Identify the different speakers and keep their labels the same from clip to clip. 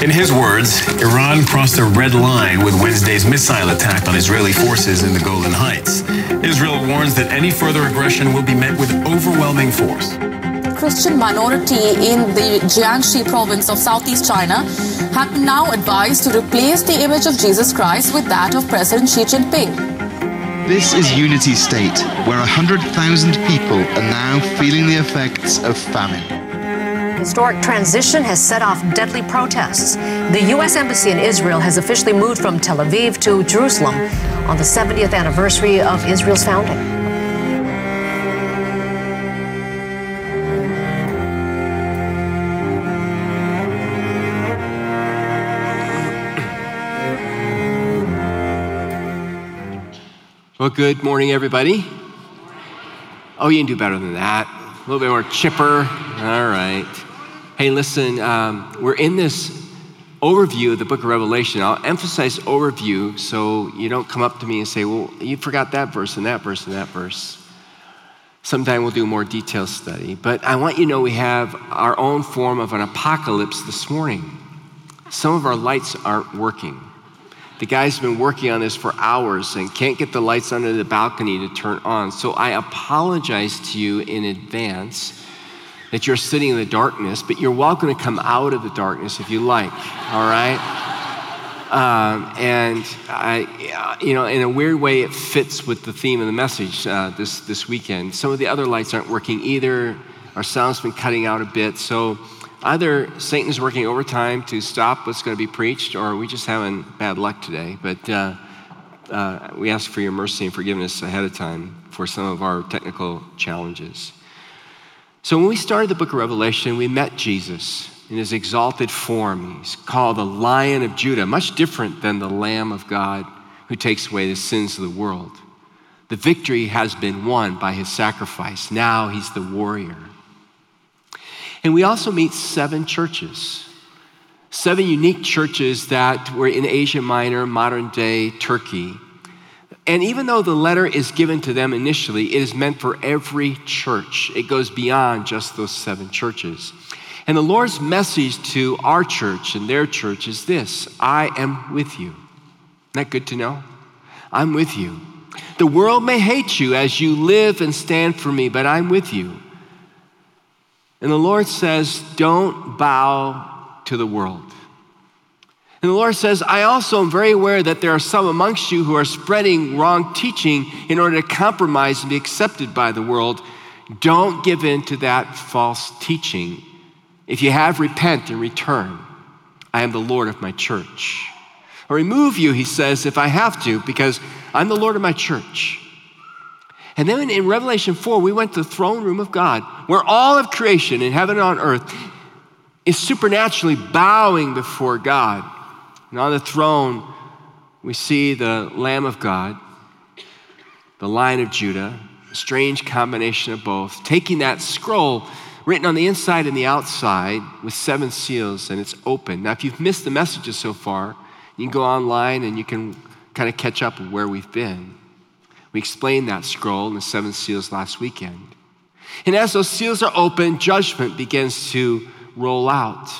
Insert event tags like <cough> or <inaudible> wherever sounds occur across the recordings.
Speaker 1: In his words, Iran crossed a red line with Wednesday's missile attack on Israeli forces in the Golan Heights. Israel warns that any further aggression will be met with overwhelming force.
Speaker 2: Christian minority in the Jiangxi province of southeast China have now advised to replace the image of Jesus Christ with that of President Xi Jinping.
Speaker 3: This is Unity State, where 100,000 people are now feeling the effects of famine.
Speaker 4: Historic transition has set off deadly protests. The U.S. Embassy in Israel has officially moved from Tel Aviv to Jerusalem on the 70th anniversary of Israel's founding.
Speaker 5: Well, good morning, everybody. Oh, you can do better than that. A little bit more chipper. All right. Hey, listen, um, we're in this overview of the book of Revelation. I'll emphasize overview so you don't come up to me and say, well, you forgot that verse and that verse and that verse. Sometime we'll do a more detailed study. But I want you to know we have our own form of an apocalypse this morning. Some of our lights aren't working. The guy's been working on this for hours and can't get the lights under the balcony to turn on. So I apologize to you in advance that you're sitting in the darkness, but you're welcome to come out of the darkness if you like, all right? Um, and I, you know, in a weird way, it fits with the theme of the message uh, this, this weekend. Some of the other lights aren't working either. Our sound's been cutting out a bit. So either Satan's working overtime to stop what's going to be preached, or we just having bad luck today. But uh, uh, we ask for your mercy and forgiveness ahead of time for some of our technical challenges. So when we started the book of Revelation, we met Jesus in his exalted form. He's called the Lion of Judah, much different than the Lamb of God who takes away the sins of the world. The victory has been won by his sacrifice. Now he's the warrior. And we also meet seven churches, seven unique churches that were in Asia Minor, modern day Turkey. And even though the letter is given to them initially, it is meant for every church. It goes beyond just those seven churches. And the Lord's message to our church and their church is this I am with you. Isn't that good to know? I'm with you. The world may hate you as you live and stand for me, but I'm with you. And the Lord says, Don't bow to the world. And the Lord says, I also am very aware that there are some amongst you who are spreading wrong teaching in order to compromise and be accepted by the world. Don't give in to that false teaching. If you have, repent and return. I am the Lord of my church. I'll remove you, he says, if I have to, because I'm the Lord of my church. And then in Revelation 4, we went to the throne room of God, where all of creation in heaven and on earth is supernaturally bowing before God. And on the throne, we see the Lamb of God, the Lion of Judah, a strange combination of both, taking that scroll written on the inside and the outside with seven seals, and it's open. Now, if you've missed the messages so far, you can go online and you can kind of catch up where we've been. We explained that scroll and the seven seals last weekend. And as those seals are open, judgment begins to roll out.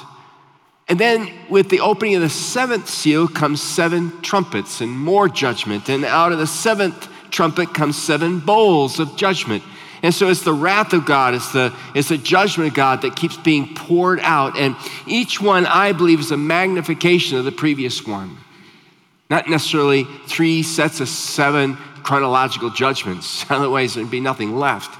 Speaker 5: And then with the opening of the seventh seal comes seven trumpets and more judgment. And out of the seventh trumpet comes seven bowls of judgment. And so it's the wrath of God, it's the, it's the judgment of God that keeps being poured out. And each one, I believe, is a magnification of the previous one. Not necessarily three sets of seven chronological judgments, <laughs> otherwise, there'd be nothing left.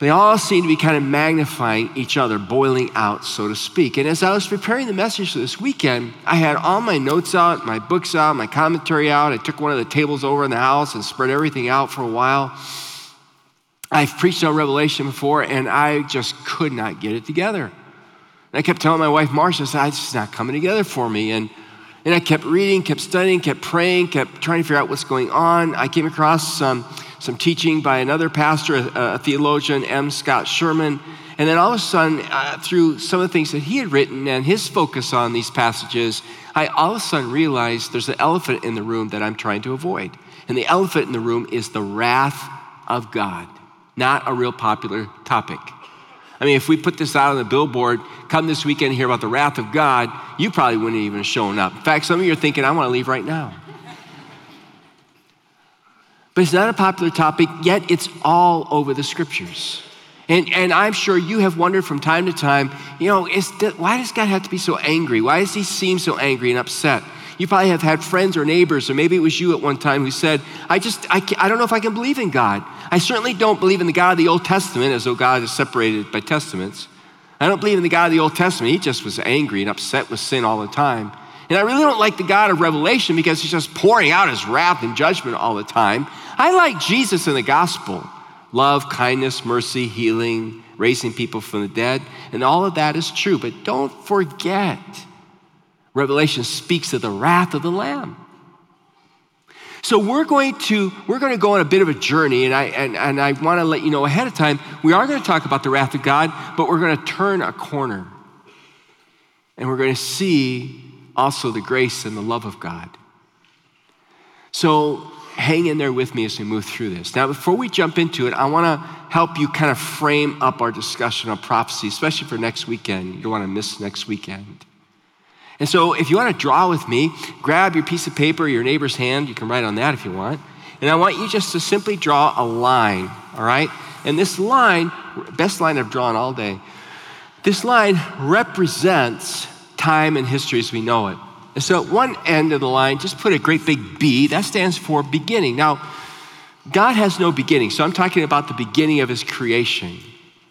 Speaker 5: They all seem to be kind of magnifying each other, boiling out, so to speak. And as I was preparing the message for this weekend, I had all my notes out, my books out, my commentary out. I took one of the tables over in the house and spread everything out for a while. I've preached on Revelation before, and I just could not get it together. And I kept telling my wife, Marcia, I said, it's not coming together for me. And, and I kept reading, kept studying, kept praying, kept trying to figure out what's going on. I came across some some teaching by another pastor, a, a theologian, M. Scott Sherman. And then all of a sudden, uh, through some of the things that he had written and his focus on these passages, I all of a sudden realized there's an elephant in the room that I'm trying to avoid. And the elephant in the room is the wrath of God, not a real popular topic. I mean, if we put this out on the billboard, come this weekend hear about the wrath of God, you probably wouldn't even have shown up. In fact, some of you are thinking, I want to leave right now. But it's not a popular topic, yet it's all over the scriptures. And, and I'm sure you have wondered from time to time, you know, why does God have to be so angry? Why does he seem so angry and upset? You probably have had friends or neighbors, or maybe it was you at one time who said, I just, I, I don't know if I can believe in God. I certainly don't believe in the God of the Old Testament, as though God is separated by testaments. I don't believe in the God of the Old Testament. He just was angry and upset with sin all the time. And I really don't like the God of Revelation because he's just pouring out his wrath and judgment all the time. I like Jesus in the gospel love, kindness, mercy, healing, raising people from the dead. And all of that is true. But don't forget Revelation speaks of the wrath of the Lamb. So we're going to we're going to go on a bit of a journey, and I and, and I want to let you know ahead of time, we are going to talk about the wrath of God, but we're going to turn a corner. And we're going to see also the grace and the love of God. So hang in there with me as we move through this. Now, before we jump into it, I want to help you kind of frame up our discussion on prophecy, especially for next weekend. You don't want to miss next weekend. And so, if you want to draw with me, grab your piece of paper, your neighbor's hand. You can write on that if you want. And I want you just to simply draw a line, all right? And this line, best line I've drawn all day, this line represents time and history as we know it. And so, at one end of the line, just put a great big B. That stands for beginning. Now, God has no beginning. So, I'm talking about the beginning of his creation.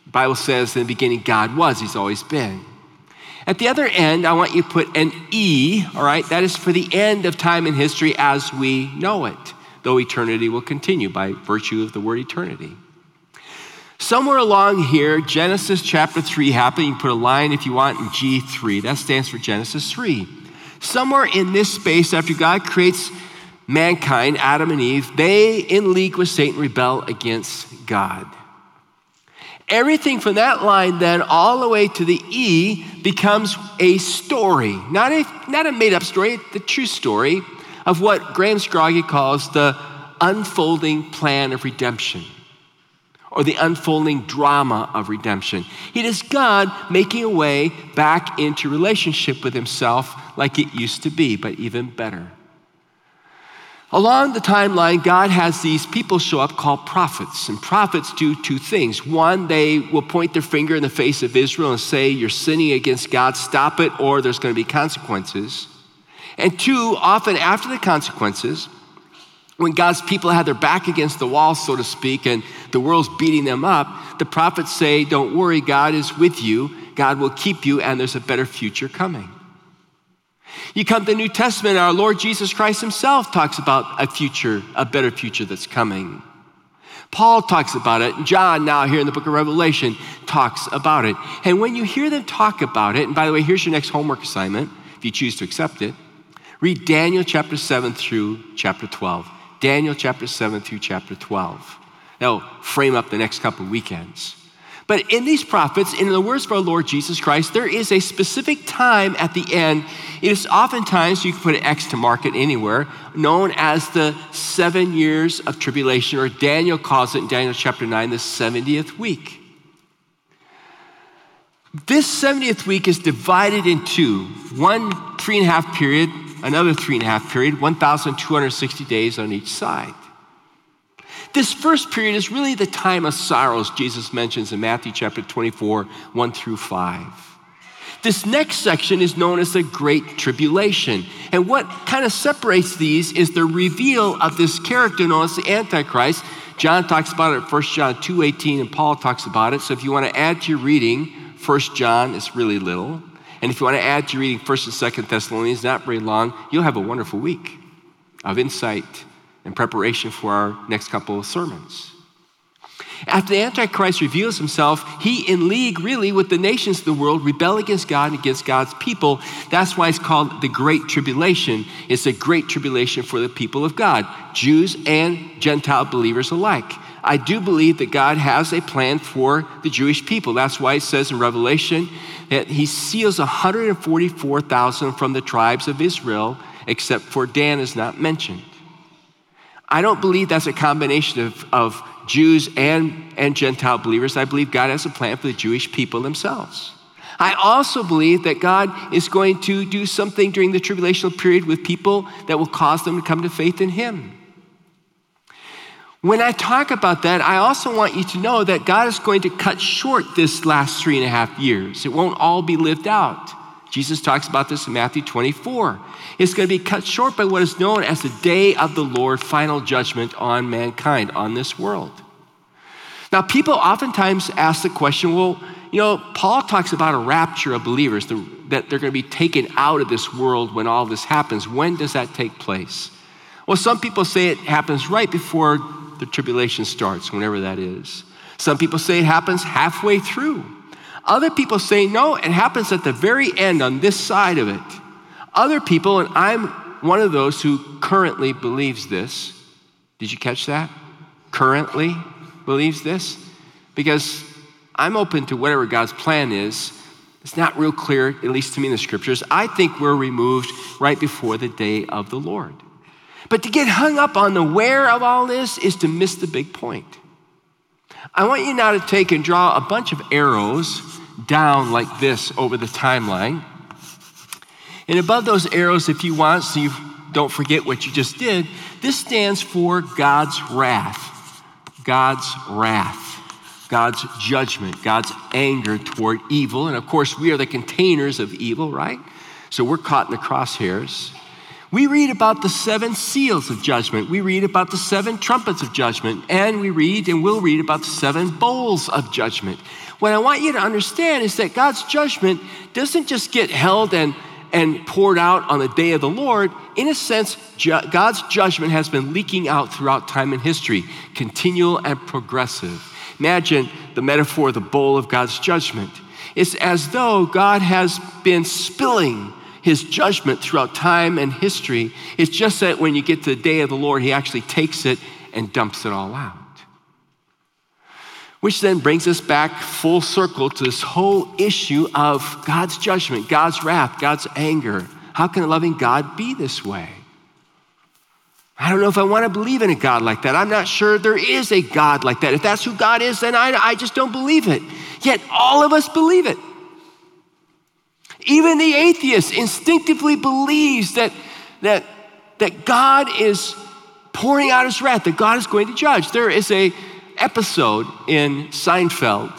Speaker 5: The Bible says in the beginning, God was, he's always been. At the other end, I want you to put an E, all right? That is for the end of time and history as we know it, though eternity will continue by virtue of the word eternity. Somewhere along here, Genesis chapter 3 happened. You can put a line if you want in G3. That stands for Genesis 3. Somewhere in this space, after God creates mankind, Adam and Eve, they, in league with Satan, rebel against God. Everything from that line, then, all the way to the E, becomes a story. Not a, not a made up story, the true story of what Graham Scroggie calls the unfolding plan of redemption or the unfolding drama of redemption. It is God making a way back into relationship with Himself like it used to be, but even better. Along the timeline, God has these people show up called prophets. And prophets do two things. One, they will point their finger in the face of Israel and say, You're sinning against God, stop it, or there's going to be consequences. And two, often after the consequences, when God's people had their back against the wall, so to speak, and the world's beating them up, the prophets say, Don't worry, God is with you, God will keep you, and there's a better future coming. You come to the New Testament, our Lord Jesus Christ himself talks about a future, a better future that's coming. Paul talks about it. John, now here in the book of Revelation, talks about it. And when you hear them talk about it, and by the way, here's your next homework assignment, if you choose to accept it, read Daniel chapter 7 through chapter 12. Daniel chapter 7 through chapter 12. That'll frame up the next couple weekends. But in these prophets, in the words of our Lord Jesus Christ, there is a specific time at the end. It is oftentimes, you can put an X to mark it anywhere, known as the seven years of tribulation, or Daniel calls it in Daniel chapter 9, the 70th week. This 70th week is divided into one three and a half period, another three and a half period, 1,260 days on each side. This first period is really the time of sorrows Jesus mentions in Matthew chapter 24, 1 through 5. This next section is known as the Great Tribulation. And what kind of separates these is the reveal of this character known as the Antichrist. John talks about it in 1 John 2 18, and Paul talks about it. So if you want to add to your reading, 1 John is really little. And if you want to add to your reading 1st and 2nd Thessalonians, not very long, you'll have a wonderful week of insight in preparation for our next couple of sermons. After the Antichrist reveals himself, he in league really with the nations of the world rebel against God and against God's people. That's why it's called the Great Tribulation. It's a great tribulation for the people of God, Jews and Gentile believers alike. I do believe that God has a plan for the Jewish people. That's why it says in Revelation that he seals 144,000 from the tribes of Israel, except for Dan is not mentioned. I don't believe that's a combination of, of Jews and, and Gentile believers, I believe God has a plan for the Jewish people themselves. I also believe that God is going to do something during the tribulational period with people that will cause them to come to faith in Him. When I talk about that, I also want you to know that God is going to cut short this last three and a half years. It won't all be lived out. Jesus talks about this in Matthew 24. It's going to be cut short by what is known as the day of the Lord, final judgment on mankind, on this world. Now, people oftentimes ask the question well, you know, Paul talks about a rapture of believers, that they're going to be taken out of this world when all this happens. When does that take place? Well, some people say it happens right before the tribulation starts, whenever that is. Some people say it happens halfway through. Other people say, no, it happens at the very end on this side of it. Other people, and I'm one of those who currently believes this. Did you catch that? Currently believes this? Because I'm open to whatever God's plan is. It's not real clear, at least to me in the scriptures. I think we're removed right before the day of the Lord. But to get hung up on the where of all this is to miss the big point. I want you now to take and draw a bunch of arrows down like this over the timeline. And above those arrows, if you want, so you don't forget what you just did, this stands for God's wrath. God's wrath. God's judgment, God's anger toward evil. And of course, we are the containers of evil, right? So we're caught in the crosshairs. We read about the seven seals of judgment. We read about the seven trumpets of judgment. And we read and will read about the seven bowls of judgment. What I want you to understand is that God's judgment doesn't just get held and, and poured out on the day of the Lord. In a sense, ju- God's judgment has been leaking out throughout time and history, continual and progressive. Imagine the metaphor of the bowl of God's judgment. It's as though God has been spilling his judgment throughout time and history. It's just that when you get to the day of the Lord, he actually takes it and dumps it all out. Which then brings us back full circle to this whole issue of God's judgment, God's wrath, God's anger. How can a loving God be this way? I don't know if I want to believe in a God like that. I'm not sure there is a God like that. If that's who God is, then I, I just don't believe it. Yet all of us believe it. Even the atheist instinctively believes that, that, that God is pouring out his wrath, that God is going to judge. There is a episode in Seinfeld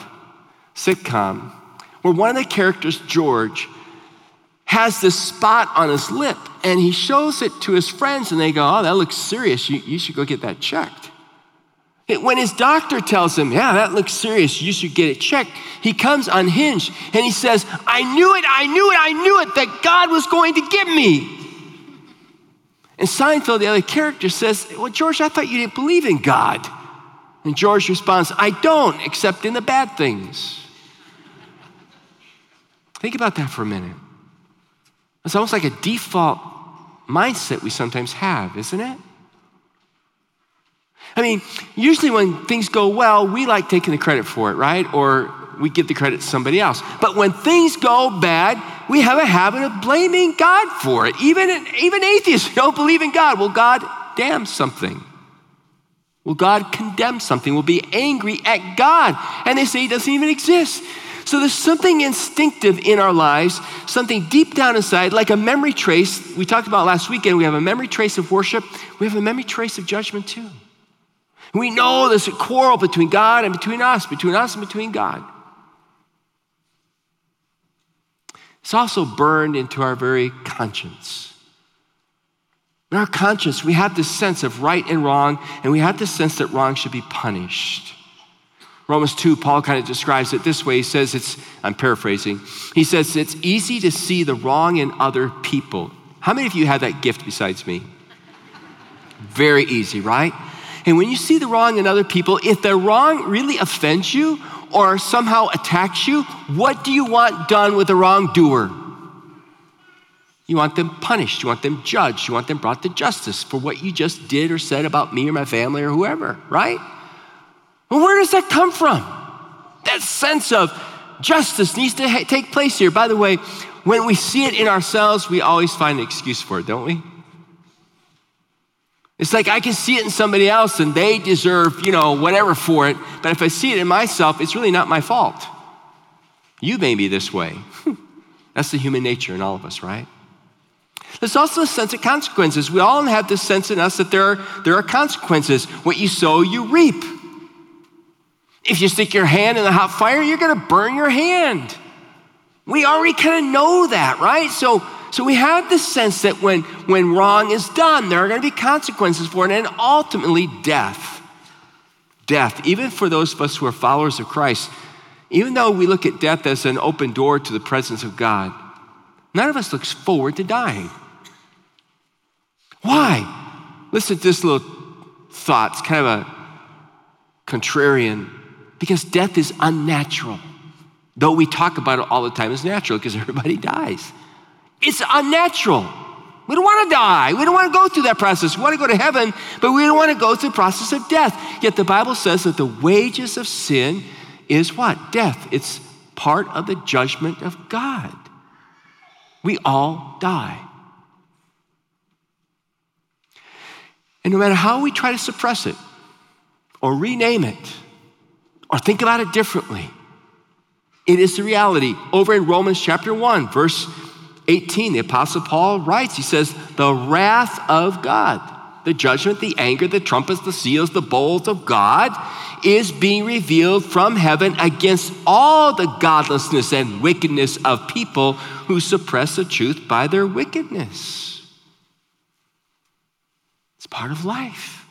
Speaker 5: sitcom where one of the characters, George, has this spot on his lip and he shows it to his friends and they go, Oh, that looks serious. You, you should go get that checked. When his doctor tells him, Yeah, that looks serious, you should get it checked, he comes unhinged and he says, I knew it, I knew it, I knew it that God was going to get me. And Seinfeld, the other character, says, Well, George, I thought you didn't believe in God. And George responds, I don't, except in the bad things. Think about that for a minute. It's almost like a default mindset we sometimes have, isn't it? I mean, usually when things go well, we like taking the credit for it, right? Or we give the credit to somebody else. But when things go bad, we have a habit of blaming God for it. Even, even atheists <laughs> don't believe in God. Will God damn something? Will God condemn something? Will be angry at God? And they say he doesn't even exist. So there's something instinctive in our lives, something deep down inside, like a memory trace. We talked about last weekend. We have a memory trace of worship. We have a memory trace of judgment too. We know there's a quarrel between God and between us, between us and between God. It's also burned into our very conscience. In our conscience, we have this sense of right and wrong, and we have this sense that wrong should be punished. Romans 2, Paul kind of describes it this way. He says it's, I'm paraphrasing, he says it's easy to see the wrong in other people. How many of you have that gift besides me? Very easy, right? And when you see the wrong in other people, if the wrong really offends you or somehow attacks you, what do you want done with the wrongdoer? You want them punished. You want them judged. You want them brought to justice for what you just did or said about me or my family or whoever, right? Well, where does that come from? That sense of justice needs to ha- take place here. By the way, when we see it in ourselves, we always find an excuse for it, don't we? It's like I can see it in somebody else and they deserve, you know, whatever for it. But if I see it in myself, it's really not my fault. You may be this way. <laughs> That's the human nature in all of us, right? There's also a sense of consequences. We all have this sense in us that there are, there are consequences. What you sow, you reap. If you stick your hand in the hot fire, you're going to burn your hand. We already kind of know that, right? So, so we have this sense that when, when wrong is done, there are going to be consequences for it, and ultimately death. Death, even for those of us who are followers of Christ, even though we look at death as an open door to the presence of God, none of us looks forward to dying. Why? Listen to this little thought. It's kind of a contrarian because death is unnatural. Though we talk about it all the time as natural because everybody <laughs> dies. It's unnatural. We don't want to die. We don't want to go through that process. We want to go to heaven, but we don't want to go through the process of death. Yet the Bible says that the wages of sin is what? Death. It's part of the judgment of God. We all die. And no matter how we try to suppress it or rename it or think about it differently, it is the reality. Over in Romans chapter 1, verse 18, the Apostle Paul writes, he says, The wrath of God, the judgment, the anger, the trumpets, the seals, the bowls of God is being revealed from heaven against all the godlessness and wickedness of people who suppress the truth by their wickedness. It's part of life,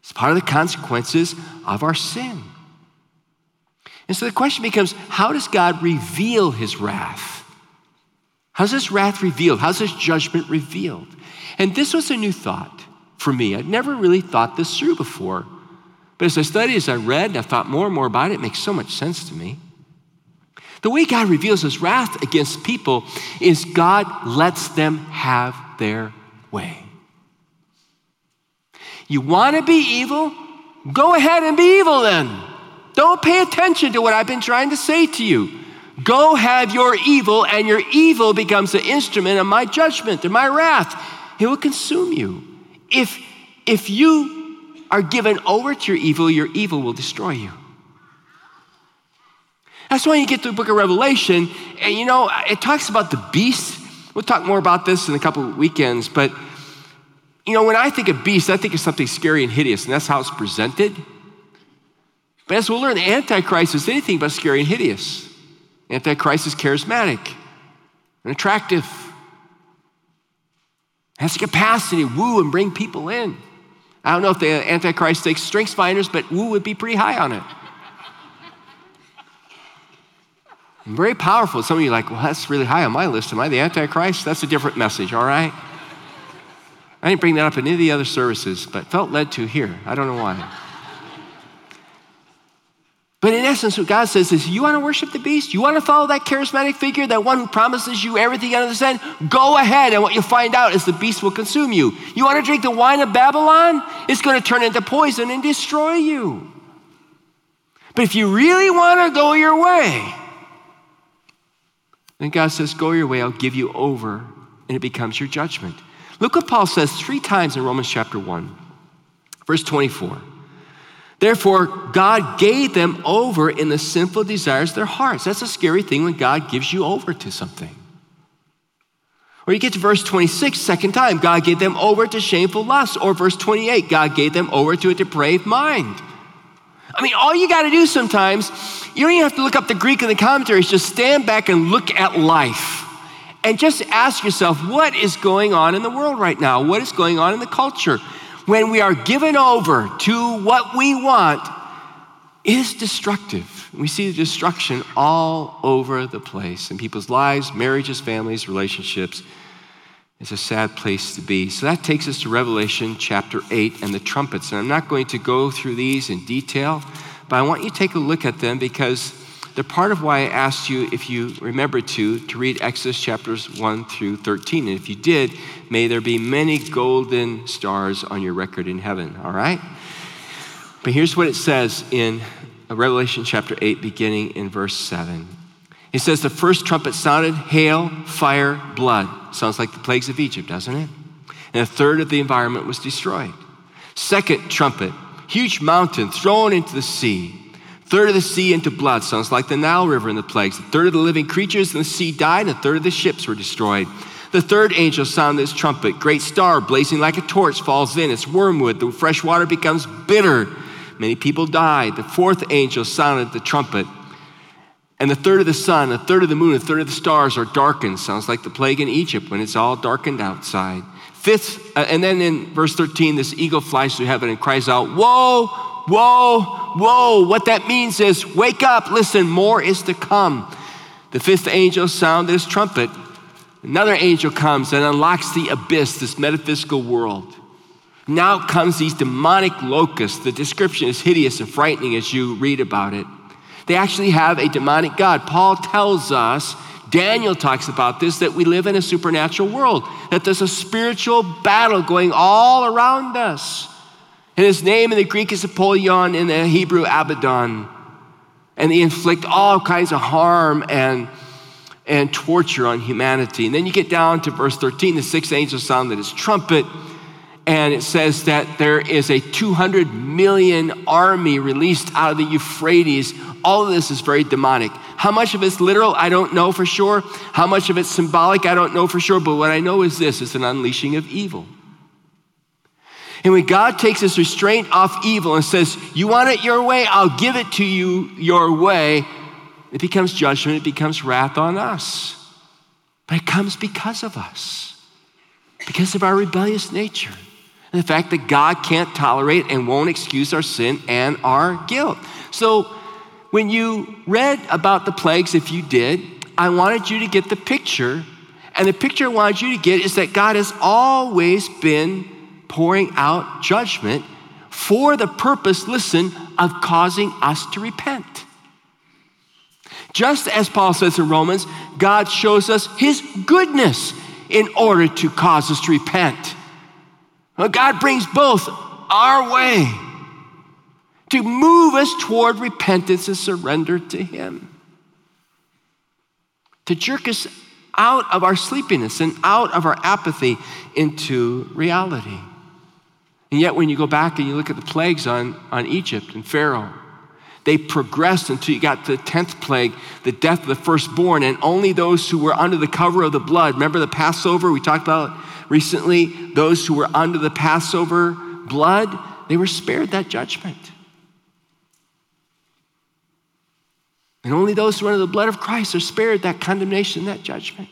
Speaker 5: it's part of the consequences of our sin. And so the question becomes how does God reveal his wrath? How's this wrath revealed? How's this judgment revealed? And this was a new thought for me. I'd never really thought this through before. But as I studied, as I read, I thought more and more about it, it makes so much sense to me. The way God reveals his wrath against people is God lets them have their way. You want to be evil? Go ahead and be evil then. Don't pay attention to what I've been trying to say to you. Go have your evil, and your evil becomes the instrument of my judgment and my wrath. It will consume you. If, if you are given over to your evil, your evil will destroy you. That's why you get to the book of Revelation, and you know, it talks about the beast. We'll talk more about this in a couple of weekends, but you know, when I think of beast, I think of something scary and hideous, and that's how it's presented. But as we'll learn, the Antichrist is anything but scary and hideous. Antichrist is charismatic and attractive. Has the capacity to woo and bring people in. I don't know if the Antichrist takes strengths finders, but woo would be pretty high on it. Very powerful. Some of you are like, well, that's really high on my list. Am I the Antichrist? That's a different message, all right? I didn't bring that up in any of the other services, but felt led to here. I don't know why. But in essence, what God says is, you want to worship the beast? You want to follow that charismatic figure, that one who promises you everything under the sun? Go ahead, and what you'll find out is the beast will consume you. You want to drink the wine of Babylon? It's going to turn into poison and destroy you. But if you really want to go your way, then God says, Go your way, I'll give you over, and it becomes your judgment. Look what Paul says three times in Romans chapter 1, verse 24. Therefore, God gave them over in the sinful desires of their hearts. That's a scary thing when God gives you over to something. Or you get to verse 26, second time, God gave them over to shameful lust. Or verse 28, God gave them over to a depraved mind. I mean, all you got to do sometimes, you don't even have to look up the Greek in the commentaries, just stand back and look at life. And just ask yourself, what is going on in the world right now? What is going on in the culture? When we are given over to what we want is destructive. We see the destruction all over the place in people's lives, marriages, families, relationships. It's a sad place to be. So that takes us to Revelation chapter 8 and the trumpets. And I'm not going to go through these in detail, but I want you to take a look at them because they're part of why I asked you, if you remember to, to read Exodus chapters 1 through 13. And if you did, may there be many golden stars on your record in heaven, all right? But here's what it says in Revelation chapter 8, beginning in verse 7. It says, The first trumpet sounded hail, fire, blood. Sounds like the plagues of Egypt, doesn't it? And a third of the environment was destroyed. Second trumpet, huge mountain thrown into the sea. Third of the sea into blood, sounds like the Nile River in the plagues. A third of the living creatures in the sea died, and a third of the ships were destroyed. The third angel sounded his trumpet. Great star, blazing like a torch, falls in. It's wormwood. The fresh water becomes bitter. Many people died. The fourth angel sounded the trumpet. And the third of the sun, a third of the moon, a third of the stars are darkened. Sounds like the plague in Egypt when it's all darkened outside. Fifth, uh, and then in verse 13, this eagle flies through heaven and cries out, Woe, woe, woe. What that means is, wake up, listen, more is to come. The fifth angel sounded his trumpet. Another angel comes and unlocks the abyss, this metaphysical world. Now comes these demonic locusts. The description is hideous and frightening as you read about it. They actually have a demonic God. Paul tells us, Daniel talks about this, that we live in a supernatural world, that there's a spiritual battle going all around us. And his name in the Greek is Apollyon, in the Hebrew, Abaddon. And they inflict all kinds of harm and and torture on humanity. And then you get down to verse 13, the sixth angel sounded his trumpet, and it says that there is a 200 million army released out of the Euphrates. All of this is very demonic. How much of it's literal, I don't know for sure. How much of it's symbolic, I don't know for sure. But what I know is this it's an unleashing of evil. And when God takes his restraint off evil and says, You want it your way, I'll give it to you your way, it becomes judgment, it becomes wrath on us. But it comes because of us, because of our rebellious nature, and the fact that God can't tolerate and won't excuse our sin and our guilt. So, when you read about the plagues, if you did, I wanted you to get the picture. And the picture I wanted you to get is that God has always been pouring out judgment for the purpose, listen, of causing us to repent. Just as Paul says in Romans, God shows us his goodness in order to cause us to repent. Well, God brings both our way to move us toward repentance and surrender to him. To jerk us out of our sleepiness and out of our apathy into reality. And yet, when you go back and you look at the plagues on, on Egypt and Pharaoh, they progressed until you got to the 10th plague, the death of the firstborn, and only those who were under the cover of the blood. Remember the Passover we talked about recently? Those who were under the Passover blood, they were spared that judgment. And only those who are under the blood of Christ are spared that condemnation, that judgment.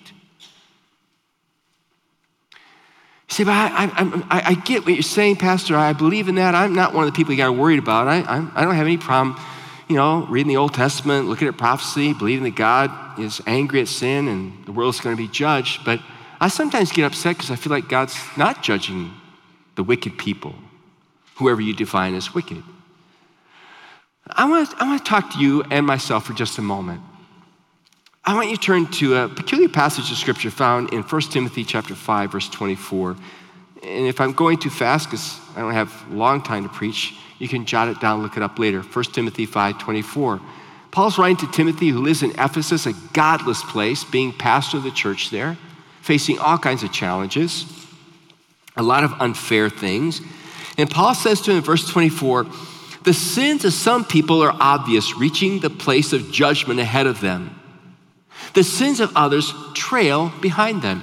Speaker 5: You say, but I, I, I, get what you're saying, Pastor. I believe in that. I'm not one of the people you got worried about. I, I, I don't have any problem you know, reading the Old Testament, looking at prophecy, believing that God is angry at sin and the world's going to be judged. But I sometimes get upset because I feel like God's not judging the wicked people, whoever you define as wicked. I want, I want to talk to you and myself for just a moment. I want you to turn to a peculiar passage of scripture found in 1 Timothy chapter 5, verse 24. And if I'm going too fast, because I don't have long time to preach, you can jot it down, look it up later. 1 Timothy 5:24. Paul's writing to Timothy, who lives in Ephesus, a godless place, being pastor of the church there, facing all kinds of challenges, a lot of unfair things. And Paul says to him in verse 24, the sins of some people are obvious, reaching the place of judgment ahead of them. The sins of others trail behind them.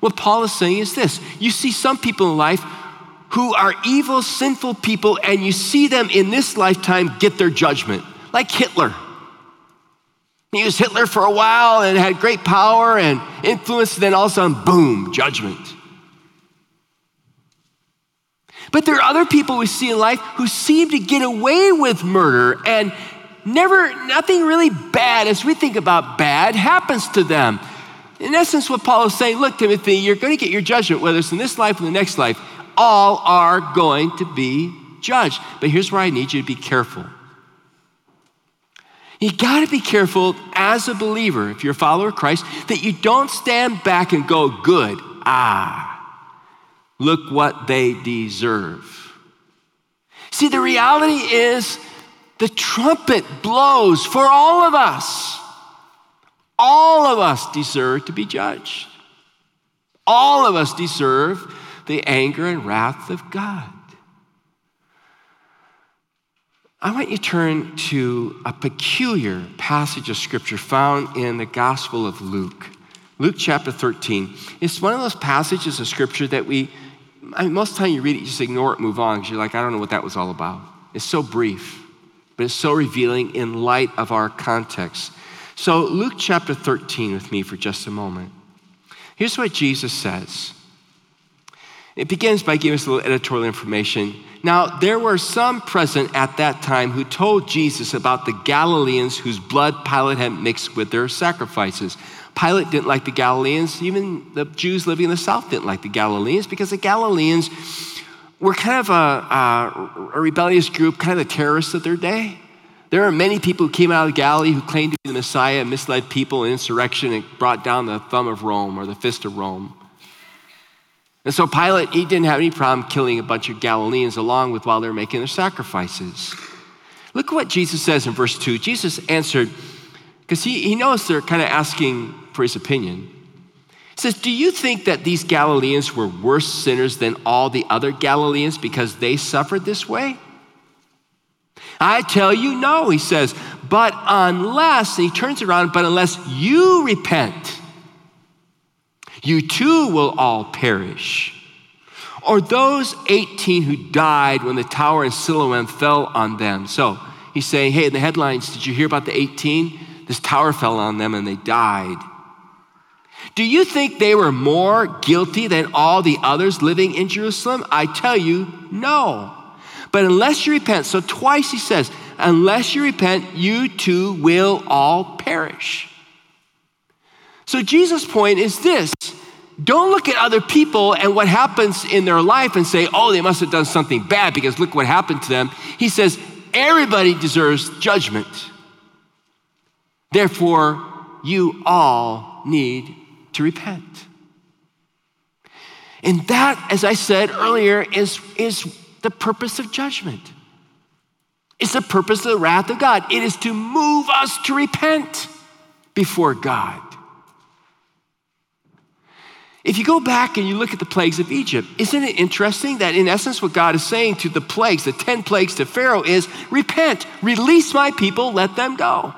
Speaker 5: What Paul is saying is this you see some people in life who are evil, sinful people, and you see them in this lifetime get their judgment, like Hitler. He was Hitler for a while and had great power and influence, then all of a sudden, boom, judgment. But there are other people we see in life who seem to get away with murder and never, nothing really bad, as we think about bad, happens to them. In essence, what Paul is saying look, Timothy, you're going to get your judgment, whether it's in this life or the next life all are going to be judged. But here's where I need you to be careful. You got to be careful as a believer, if you're a follower of Christ, that you don't stand back and go, good, ah, look what they deserve. See, the reality is the trumpet blows for all of us. All of us deserve to be judged. All of us deserve the anger and wrath of God. I want you to turn to a peculiar passage of scripture found in the Gospel of Luke. Luke chapter 13. It's one of those passages of scripture that we, I mean, most of the time you read it, you just ignore it, move on, because you're like, I don't know what that was all about. It's so brief, but it's so revealing in light of our context. So, Luke chapter 13 with me for just a moment. Here's what Jesus says. It begins by giving us a little editorial information. Now, there were some present at that time who told Jesus about the Galileans whose blood Pilate had mixed with their sacrifices. Pilate didn't like the Galileans. Even the Jews living in the south didn't like the Galileans because the Galileans were kind of a, a, a rebellious group, kind of the terrorists of their day. There are many people who came out of Galilee who claimed to be the Messiah and misled people in insurrection and brought down the thumb of Rome or the fist of Rome. And so Pilate, he didn't have any problem killing a bunch of Galileans along with while they were making their sacrifices. Look at what Jesus says in verse 2. Jesus answered, because he, he knows they're kind of asking for his opinion. Says, Do you think that these Galileans were worse sinners than all the other Galileans because they suffered this way? I tell you, no, he says, but unless, he turns around, but unless you repent, you too will all perish. Or those 18 who died when the tower in Siloam fell on them. So he's saying, hey, in the headlines, did you hear about the 18? This tower fell on them and they died. Do you think they were more guilty than all the others living in Jerusalem? I tell you, no. But unless you repent, so twice he says, unless you repent, you too will all perish. So Jesus' point is this don't look at other people and what happens in their life and say, oh, they must have done something bad because look what happened to them. He says, everybody deserves judgment. Therefore, you all need to repent. And that, as I said earlier, is, is the purpose of judgment. It's the purpose of the wrath of God. It is to move us to repent before God. If you go back and you look at the plagues of Egypt, isn't it interesting that in essence what God is saying to the plagues, the 10 plagues to Pharaoh is repent, release my people, let them go.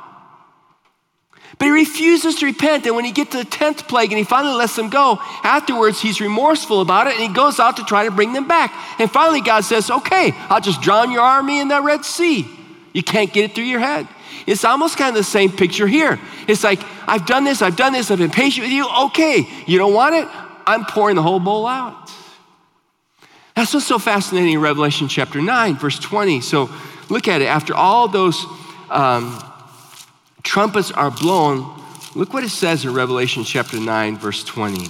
Speaker 5: But he refuses to repent. And when he gets to the 10th plague and he finally lets them go, afterwards he's remorseful about it and he goes out to try to bring them back. And finally God says, okay, I'll just drown your army in the Red Sea. You can't get it through your head. It's almost kind of the same picture here. It's like, I've done this, I've done this, I've been patient with you. Okay, you don't want it? I'm pouring the whole bowl out. That's what's so fascinating in Revelation chapter 9, verse 20. So look at it. After all those um, trumpets are blown, look what it says in Revelation chapter 9, verse 20.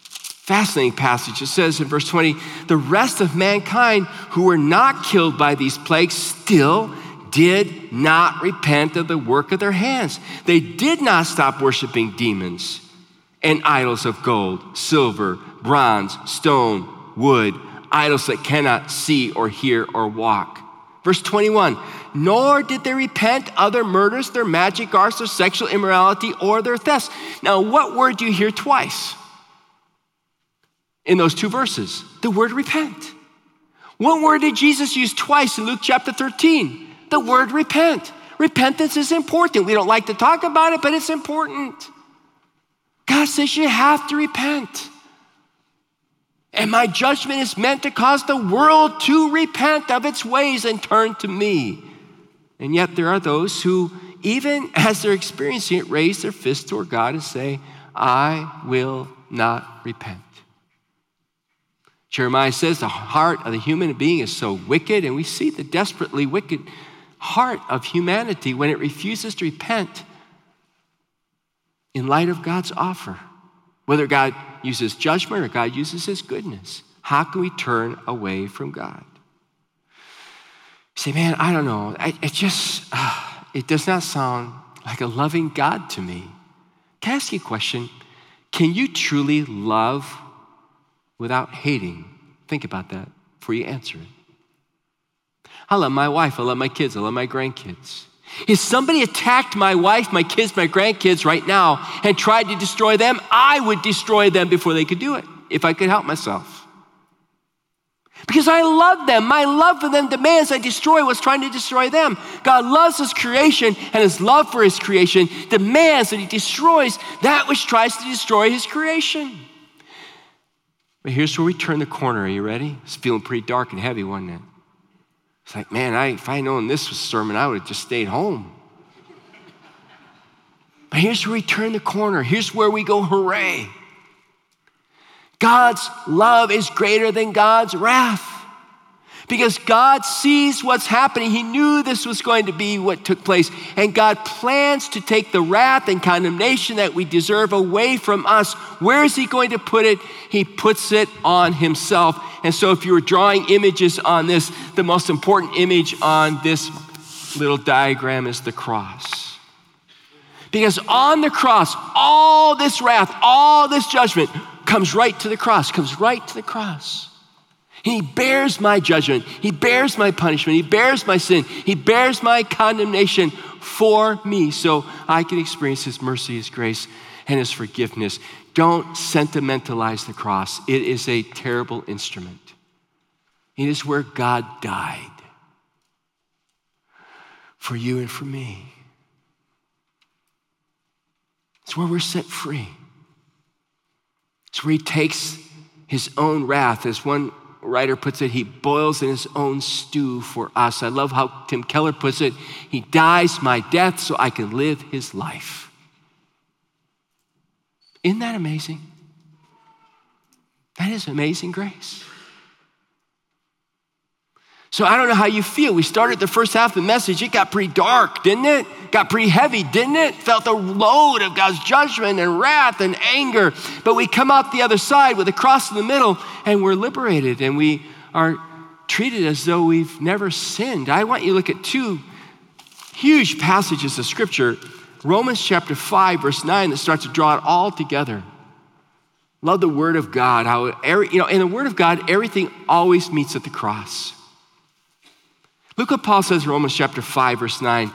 Speaker 5: Fascinating passage. It says in verse 20, the rest of mankind who were not killed by these plagues still did not repent of the work of their hands. They did not stop worshiping demons and idols of gold, silver, bronze, stone, wood, idols that cannot see or hear or walk. Verse 21 Nor did they repent of their murders, their magic arts, their sexual immorality, or their thefts. Now, what word do you hear twice in those two verses? The word repent. What word did Jesus use twice in Luke chapter 13? the word repent. Repentance is important. We don't like to talk about it, but it's important. God says you have to repent. And my judgment is meant to cause the world to repent of its ways and turn to me. And yet there are those who, even <laughs> as they're experiencing it, raise their fist toward God and say, I will not repent. Jeremiah says the heart of the human being is so wicked, and we see the desperately wicked heart of humanity when it refuses to repent in light of God's offer. Whether God uses judgment or God uses his goodness. How can we turn away from God? You say, man, I don't know. it just, uh, it does not sound like a loving God to me. Can I ask you a question? Can you truly love without hating? Think about that before you answer it. I love my wife. I love my kids. I love my grandkids. If somebody attacked my wife, my kids, my grandkids right now and tried to destroy them, I would destroy them before they could do it if I could help myself. Because I love them. My love for them demands I destroy what's trying to destroy them. God loves his creation, and his love for his creation demands that he destroys that which tries to destroy his creation. But here's where we turn the corner. Are you ready? It's feeling pretty dark and heavy, wasn't it? It's like, man, I, if I known this was sermon, I would have just stayed home. But here's where we turn the corner. Here's where we go, hooray. God's love is greater than God's wrath. Because God sees what's happening. He knew this was going to be what took place. And God plans to take the wrath and condemnation that we deserve away from us. Where is He going to put it? He puts it on Himself. And so, if you were drawing images on this, the most important image on this little diagram is the cross. Because on the cross, all this wrath, all this judgment comes right to the cross, comes right to the cross. He bears my judgment. He bears my punishment. He bears my sin. He bears my condemnation for me so I can experience His mercy, His grace, and His forgiveness. Don't sentimentalize the cross, it is a terrible instrument. It is where God died for you and for me. It's where we're set free. It's where he takes his own wrath. As one writer puts it, he boils in his own stew for us. I love how Tim Keller puts it He dies my death so I can live his life. Isn't that amazing? That is amazing grace. So I don't know how you feel. We started the first half of the message, it got pretty dark, didn't it? Got pretty heavy, didn't it? Felt the load of God's judgment and wrath and anger. But we come out the other side with a cross in the middle and we're liberated and we are treated as though we've never sinned. I want you to look at two huge passages of scripture Romans chapter 5, verse 9, that starts to draw it all together. Love the Word of God. How, you know, in the Word of God, everything always meets at the cross. Look what Paul says in Romans chapter 5, verse 9.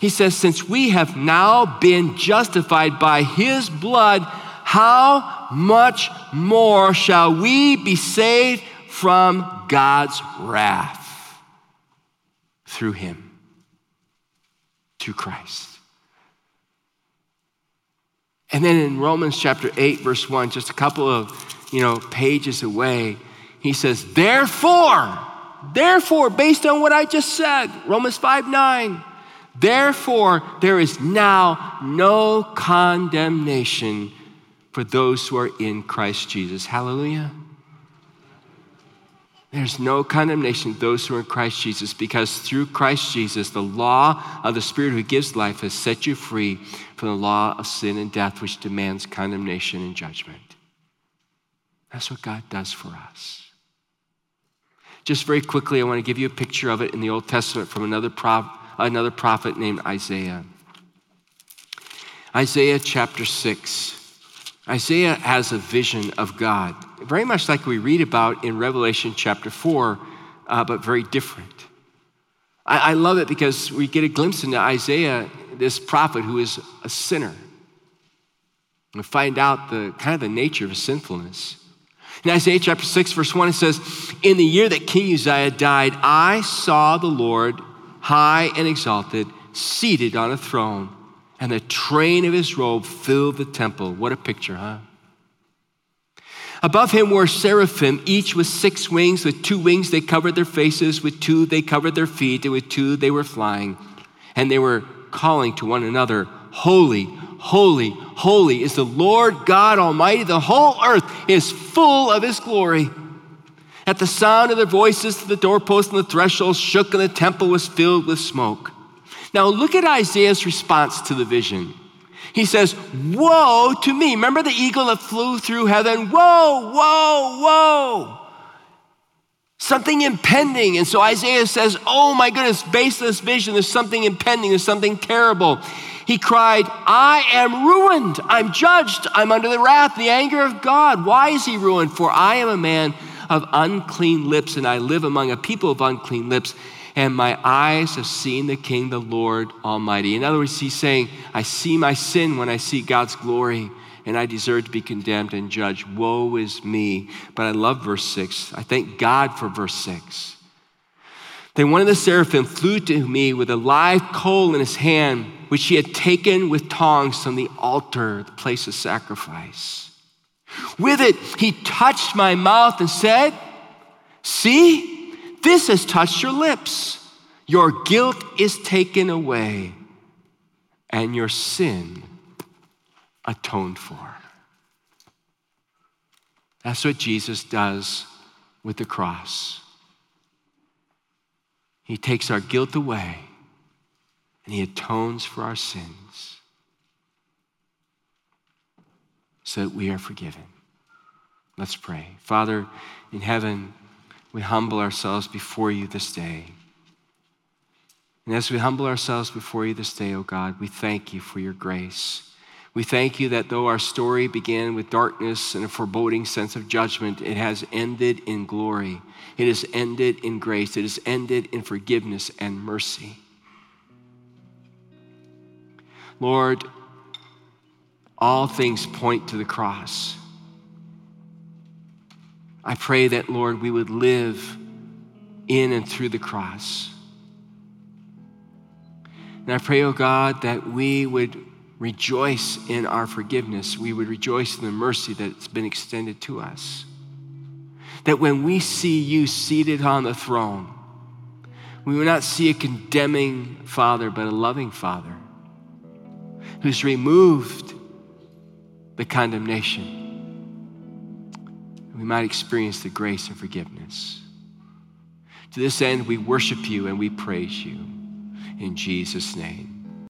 Speaker 5: He says, Since we have now been justified by his blood, how much more shall we be saved from God's wrath through him, through Christ? And then in Romans chapter 8, verse 1, just a couple of you know pages away, he says, Therefore, Therefore, based on what I just said, Romans 5 9, therefore, there is now no condemnation for those who are in Christ Jesus. Hallelujah. There's no condemnation to those who are in Christ Jesus because through Christ Jesus, the law of the Spirit who gives life has set you free from the law of sin and death, which demands condemnation and judgment. That's what God does for us. Just very quickly, I want to give you a picture of it in the Old Testament from another, prof, another prophet named Isaiah. Isaiah chapter 6. Isaiah has a vision of God, very much like we read about in Revelation chapter 4, uh, but very different. I, I love it because we get a glimpse into Isaiah, this prophet who is a sinner. We find out the kind of the nature of sinfulness. In Isaiah chapter 6, verse 1, it says, In the year that King Uzziah died, I saw the Lord high and exalted, seated on a throne, and the train of his robe filled the temple. What a picture, huh? Above him were seraphim, each with six wings. With two wings they covered their faces, with two they covered their feet, and with two they were flying. And they were calling to one another, Holy, Holy, holy is the Lord God Almighty. The whole earth is full of his glory. At the sound of their voices, the doorposts and the thresholds shook, and the temple was filled with smoke. Now, look at Isaiah's response to the vision. He says, Woe to me. Remember the eagle that flew through heaven? Woe, woe, woe. Something impending. And so Isaiah says, Oh my goodness, based on this vision, there's something impending, there's something terrible. He cried, I am ruined. I'm judged. I'm under the wrath, the anger of God. Why is he ruined? For I am a man of unclean lips, and I live among a people of unclean lips, and my eyes have seen the King, the Lord Almighty. In other words, he's saying, I see my sin when I see God's glory, and I deserve to be condemned and judged. Woe is me. But I love verse 6. I thank God for verse 6. Then one of the seraphim flew to me with a live coal in his hand, which he had taken with tongs from the altar, the place of sacrifice. With it, he touched my mouth and said, See, this has touched your lips. Your guilt is taken away, and your sin atoned for. That's what Jesus does with the cross. He takes our guilt away and He atones for our sins so that we are forgiven. Let's pray. Father in heaven, we humble ourselves before you this day. And as we humble ourselves before you this day, O oh God, we thank you for your grace. We thank you that though our story began with darkness and a foreboding sense of judgment, it has ended in glory. It has ended in grace. It has ended in forgiveness and mercy. Lord, all things point to the cross. I pray that, Lord, we would live in and through the cross. And I pray, oh God, that we would rejoice in our forgiveness. We would rejoice in the mercy that's been extended to us. That when we see you seated on the throne, we will not see a condemning father, but a loving father who's removed the condemnation. We might experience the grace and forgiveness. To this end, we worship you and we praise you. In Jesus' name.